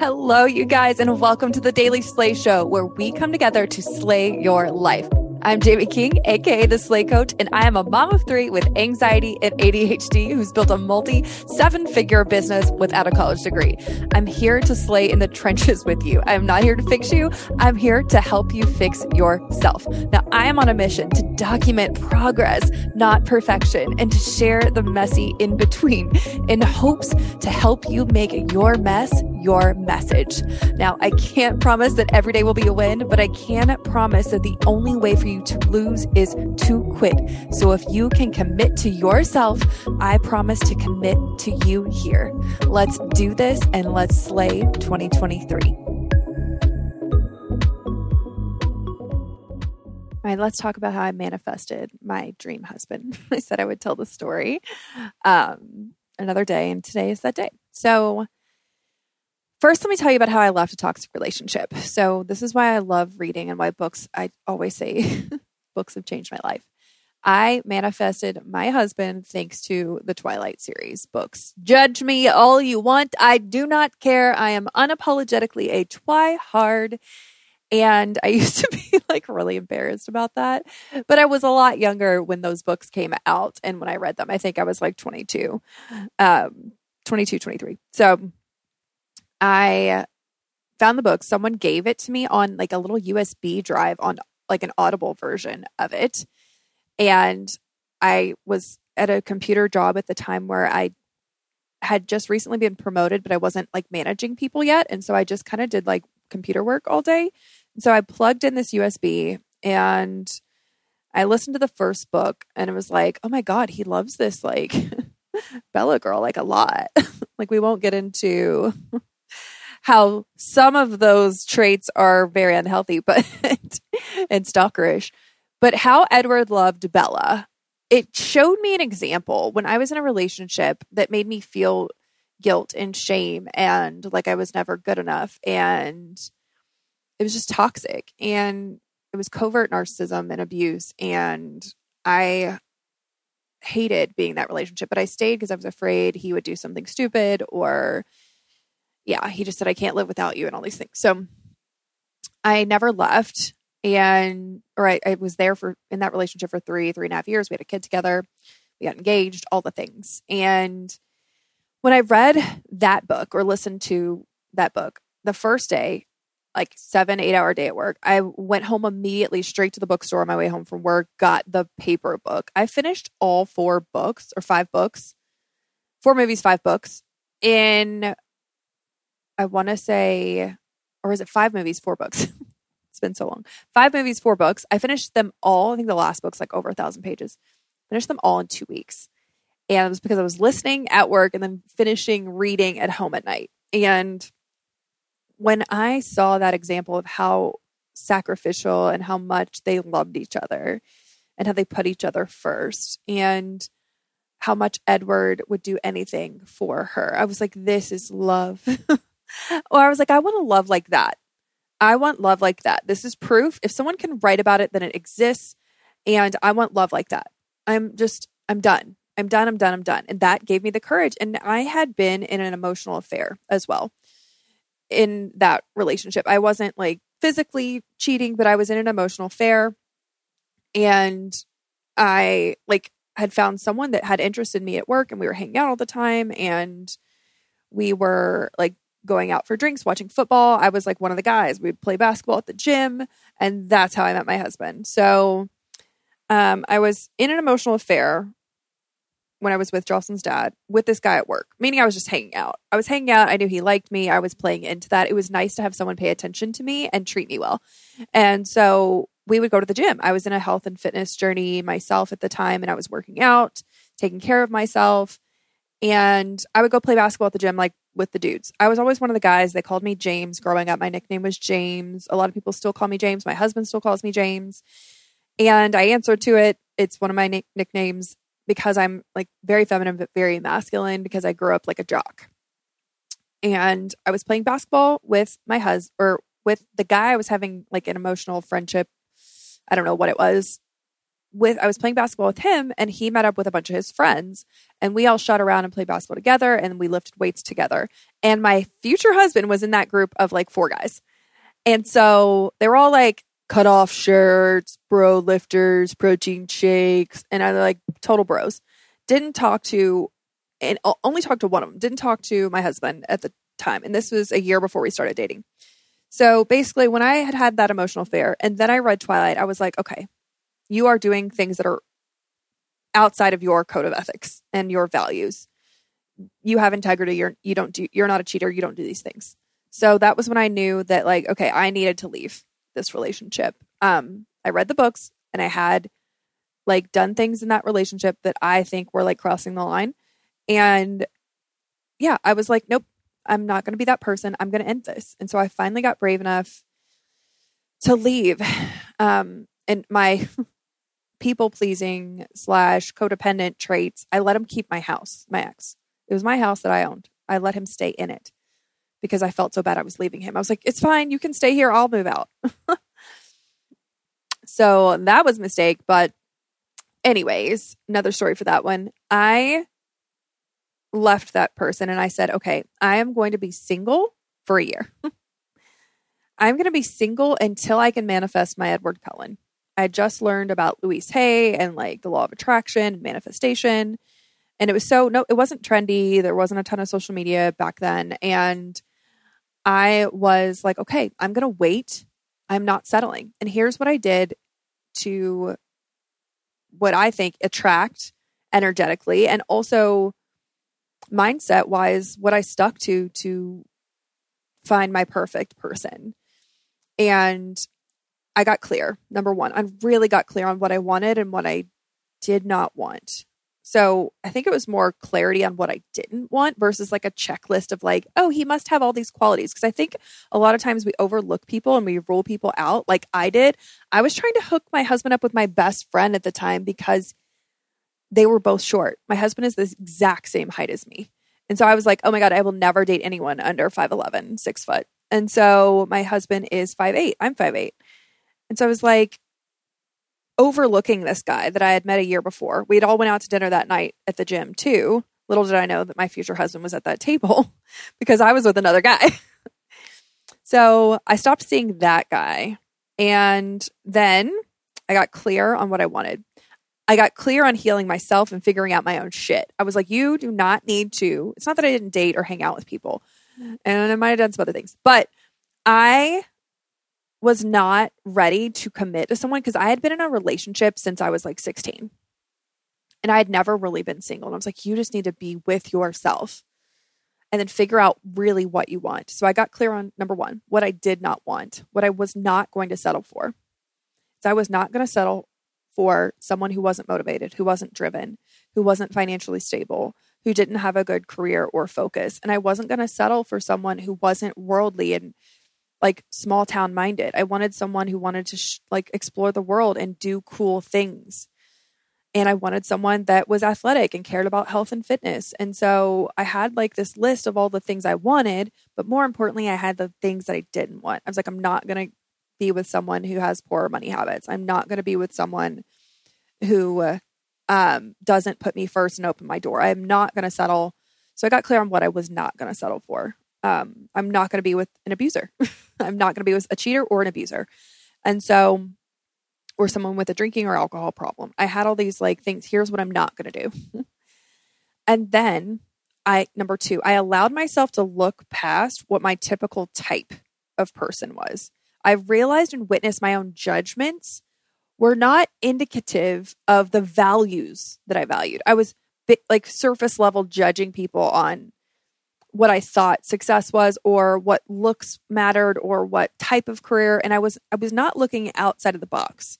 Hello, you guys, and welcome to the Daily Slay Show, where we come together to slay your life. I'm Jamie King, aka the Slay Coach, and I am a mom of three with anxiety and ADHD who's built a multi seven figure business without a college degree. I'm here to slay in the trenches with you. I'm not here to fix you, I'm here to help you fix yourself. Now, I am on a mission to document progress, not perfection, and to share the messy in between in hopes to help you make your mess your message. Now, I can't promise that every day will be a win, but I can promise that the only way for you to lose is to quit. So if you can commit to yourself, I promise to commit to you here. Let's do this and let's slay 2023. All right, let's talk about how I manifested my dream husband. I said I would tell the story um, another day, and today is that day. So, First, let me tell you about how I left a toxic relationship. So, this is why I love reading and why books, I always say, books have changed my life. I manifested my husband thanks to the Twilight series books. Judge me all you want. I do not care. I am unapologetically a twihard. And I used to be like really embarrassed about that. But I was a lot younger when those books came out. And when I read them, I think I was like 22, um, 22, 23. So I found the book. Someone gave it to me on like a little USB drive on like an Audible version of it. And I was at a computer job at the time where I had just recently been promoted, but I wasn't like managing people yet. And so I just kind of did like computer work all day. And so I plugged in this USB and I listened to the first book and it was like, oh my God, he loves this like Bella girl like a lot. like we won't get into how some of those traits are very unhealthy, but and stalkerish. But how Edward loved Bella, it showed me an example when I was in a relationship that made me feel guilt and shame and like I was never good enough. And it was just toxic. And it was covert narcissism and abuse. And I hated being that relationship, but I stayed because I was afraid he would do something stupid or yeah, he just said, I can't live without you and all these things. So I never left. And, or I, I was there for, in that relationship for three, three and a half years. We had a kid together. We got engaged, all the things. And when I read that book or listened to that book, the first day, like seven, eight hour day at work, I went home immediately straight to the bookstore on my way home from work, got the paper book. I finished all four books or five books, four movies, five books in I want to say, or is it five movies, four books? it's been so long. Five movies, four books. I finished them all. I think the last book's like over a thousand pages. Finished them all in two weeks. And it was because I was listening at work and then finishing reading at home at night. And when I saw that example of how sacrificial and how much they loved each other and how they put each other first and how much Edward would do anything for her, I was like, this is love. or I was like, I want a love like that. I want love like that. This is proof. If someone can write about it, then it exists. And I want love like that. I'm just, I'm done. I'm done. I'm done. I'm done. And that gave me the courage. And I had been in an emotional affair as well in that relationship. I wasn't like physically cheating, but I was in an emotional affair. And I like had found someone that had interest in me at work and we were hanging out all the time. And we were like going out for drinks, watching football. I was like one of the guys. We'd play basketball at the gym, and that's how I met my husband. So um, I was in an emotional affair when I was with Jocelyn's dad with this guy at work, meaning I was just hanging out. I was hanging out. I knew he liked me. I was playing into that. It was nice to have someone pay attention to me and treat me well. And so we would go to the gym. I was in a health and fitness journey myself at the time, and I was working out, taking care of myself. And I would go play basketball at the gym like with the dudes. I was always one of the guys. They called me James growing up. My nickname was James. A lot of people still call me James. My husband still calls me James. And I answer to it. It's one of my nick- nicknames because I'm like very feminine but very masculine because I grew up like a jock. And I was playing basketball with my husband or with the guy I was having like an emotional friendship. I don't know what it was. With I was playing basketball with him and he met up with a bunch of his friends and we all shot around and played basketball together and we lifted weights together. And my future husband was in that group of like four guys. And so they were all like cut off shirts, bro lifters, protein shakes, and I like total bros. Didn't talk to and only talked to one of them. Didn't talk to my husband at the time. And this was a year before we started dating. So basically, when I had had that emotional affair and then I read Twilight, I was like, okay, you are doing things that are outside of your code of ethics and your values. You have integrity. You're you don't do you're not a cheater. You don't do these things. So that was when I knew that like okay, I needed to leave this relationship. Um, I read the books and I had like done things in that relationship that I think were like crossing the line. And yeah, I was like, nope, I'm not going to be that person. I'm going to end this. And so I finally got brave enough to leave. Um, and my people pleasing slash codependent traits, I let him keep my house, my ex. It was my house that I owned. I let him stay in it because I felt so bad I was leaving him. I was like, it's fine. You can stay here. I'll move out. so that was a mistake. But, anyways, another story for that one. I left that person and I said, okay, I am going to be single for a year. I'm going to be single until I can manifest my Edward Cullen. I just learned about Louise Hay and like the law of attraction and manifestation. And it was so, no, it wasn't trendy. There wasn't a ton of social media back then. And I was like, okay, I'm going to wait. I'm not settling. And here's what I did to what I think attract energetically and also mindset wise, what I stuck to to find my perfect person. And I got clear. Number one, I really got clear on what I wanted and what I did not want. So I think it was more clarity on what I didn't want versus like a checklist of like, oh, he must have all these qualities. Because I think a lot of times we overlook people and we rule people out, like I did. I was trying to hook my husband up with my best friend at the time because they were both short. My husband is the exact same height as me. And so I was like, oh my God, I will never date anyone under 5'11, six foot. And so my husband is 5'8. I'm 5'8. And so I was like overlooking this guy that I had met a year before. We'd all went out to dinner that night at the gym too. Little did I know that my future husband was at that table because I was with another guy. so I stopped seeing that guy. And then I got clear on what I wanted. I got clear on healing myself and figuring out my own shit. I was like, you do not need to. It's not that I didn't date or hang out with people. And I might have done some other things, but I was not ready to commit to someone because I had been in a relationship since I was like 16. And I had never really been single. And I was like, you just need to be with yourself and then figure out really what you want. So I got clear on number one, what I did not want, what I was not going to settle for. So I was not going to settle for someone who wasn't motivated, who wasn't driven, who wasn't financially stable, who didn't have a good career or focus. And I wasn't going to settle for someone who wasn't worldly and like small town minded. I wanted someone who wanted to sh- like explore the world and do cool things. And I wanted someone that was athletic and cared about health and fitness. And so I had like this list of all the things I wanted, but more importantly, I had the things that I didn't want. I was like, I'm not going to be with someone who has poor money habits. I'm not going to be with someone who um, doesn't put me first and open my door. I'm not going to settle. So I got clear on what I was not going to settle for um, I'm not going to be with an abuser. I'm not going to be a cheater or an abuser. And so, or someone with a drinking or alcohol problem. I had all these like things. Here's what I'm not going to do. and then I, number two, I allowed myself to look past what my typical type of person was. I realized and witnessed my own judgments were not indicative of the values that I valued. I was like surface level judging people on what I thought success was or what looks mattered or what type of career and I was I was not looking outside of the box.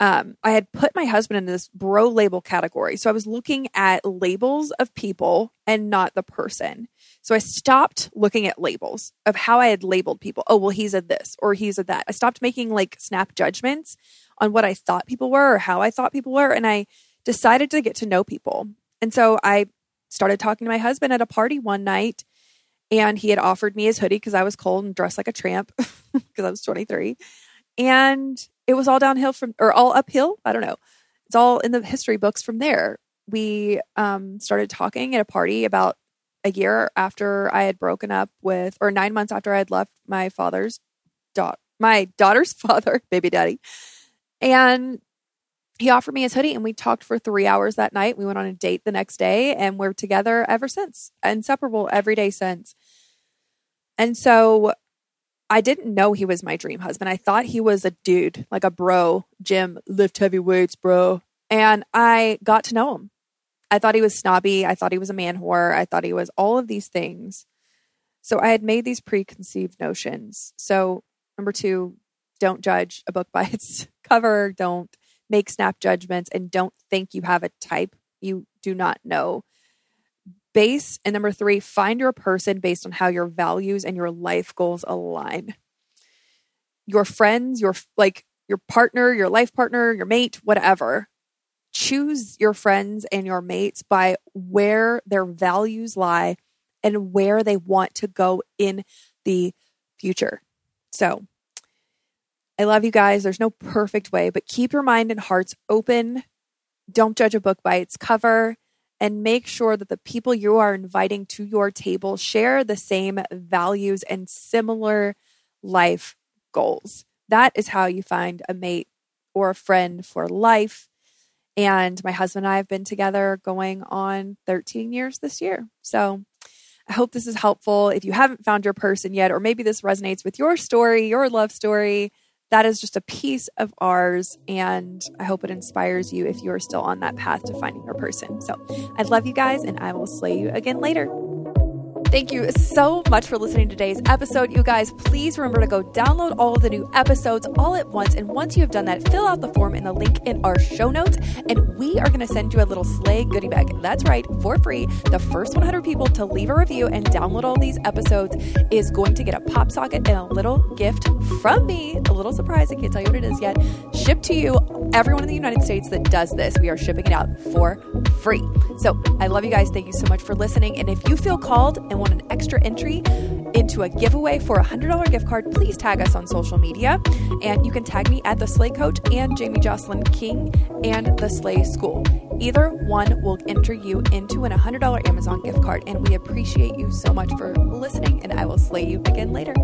Um, I had put my husband in this bro label category. So I was looking at labels of people and not the person. So I stopped looking at labels of how I had labeled people. Oh, well, he's a this or he's a that. I stopped making like snap judgments on what I thought people were or how I thought people were. And I decided to get to know people. And so I started talking to my husband at a party one night and he had offered me his hoodie because I was cold and dressed like a tramp because I was 23. And it was all downhill from, or all uphill. I don't know. it's all in the history books from there. We um, started talking at a party about a year after I had broken up with, or nine months after I had left my father's daughter, my daughter's father, baby daddy. And he offered me his hoodie and we talked for three hours that night. We went on a date the next day and we're together ever since, inseparable every day since. And so I didn't know he was my dream husband. I thought he was a dude, like a bro, gym, lift heavy weights, bro. And I got to know him. I thought he was snobby. I thought he was a man whore. I thought he was all of these things. So I had made these preconceived notions. So, number two, don't judge a book by its cover. Don't make snap judgments and don't think you have a type you do not know. Base and number three, find your person based on how your values and your life goals align. Your friends, your like your partner, your life partner, your mate, whatever. Choose your friends and your mates by where their values lie and where they want to go in the future. So, I love you guys. There's no perfect way, but keep your mind and hearts open. Don't judge a book by its cover and make sure that the people you are inviting to your table share the same values and similar life goals. That is how you find a mate or a friend for life. And my husband and I have been together going on 13 years this year. So I hope this is helpful. If you haven't found your person yet, or maybe this resonates with your story, your love story, that is just a piece of ours. And I hope it inspires you if you're still on that path to finding your person. So I love you guys, and I will slay you again later. Thank you so much for listening to today's episode. You guys, please remember to go download all of the new episodes all at once. And once you have done that, fill out the form in the link in our show notes. And we are going to send you a little slay goodie bag. That's right, for free. The first 100 people to leave a review and download all these episodes is going to get a pop socket and a little gift from me. A little surprise. I can't tell you what it is yet. Shipped to you. Everyone in the United States that does this, we are shipping it out for free. So I love you guys. Thank you so much for listening. And if you feel called and want an extra entry into a giveaway for a $100 gift card, please tag us on social media. And you can tag me at The Slay Coach and Jamie Jocelyn King and The Slay School. Either one will enter you into an $100 Amazon gift card. And we appreciate you so much for listening, and I will slay you again later.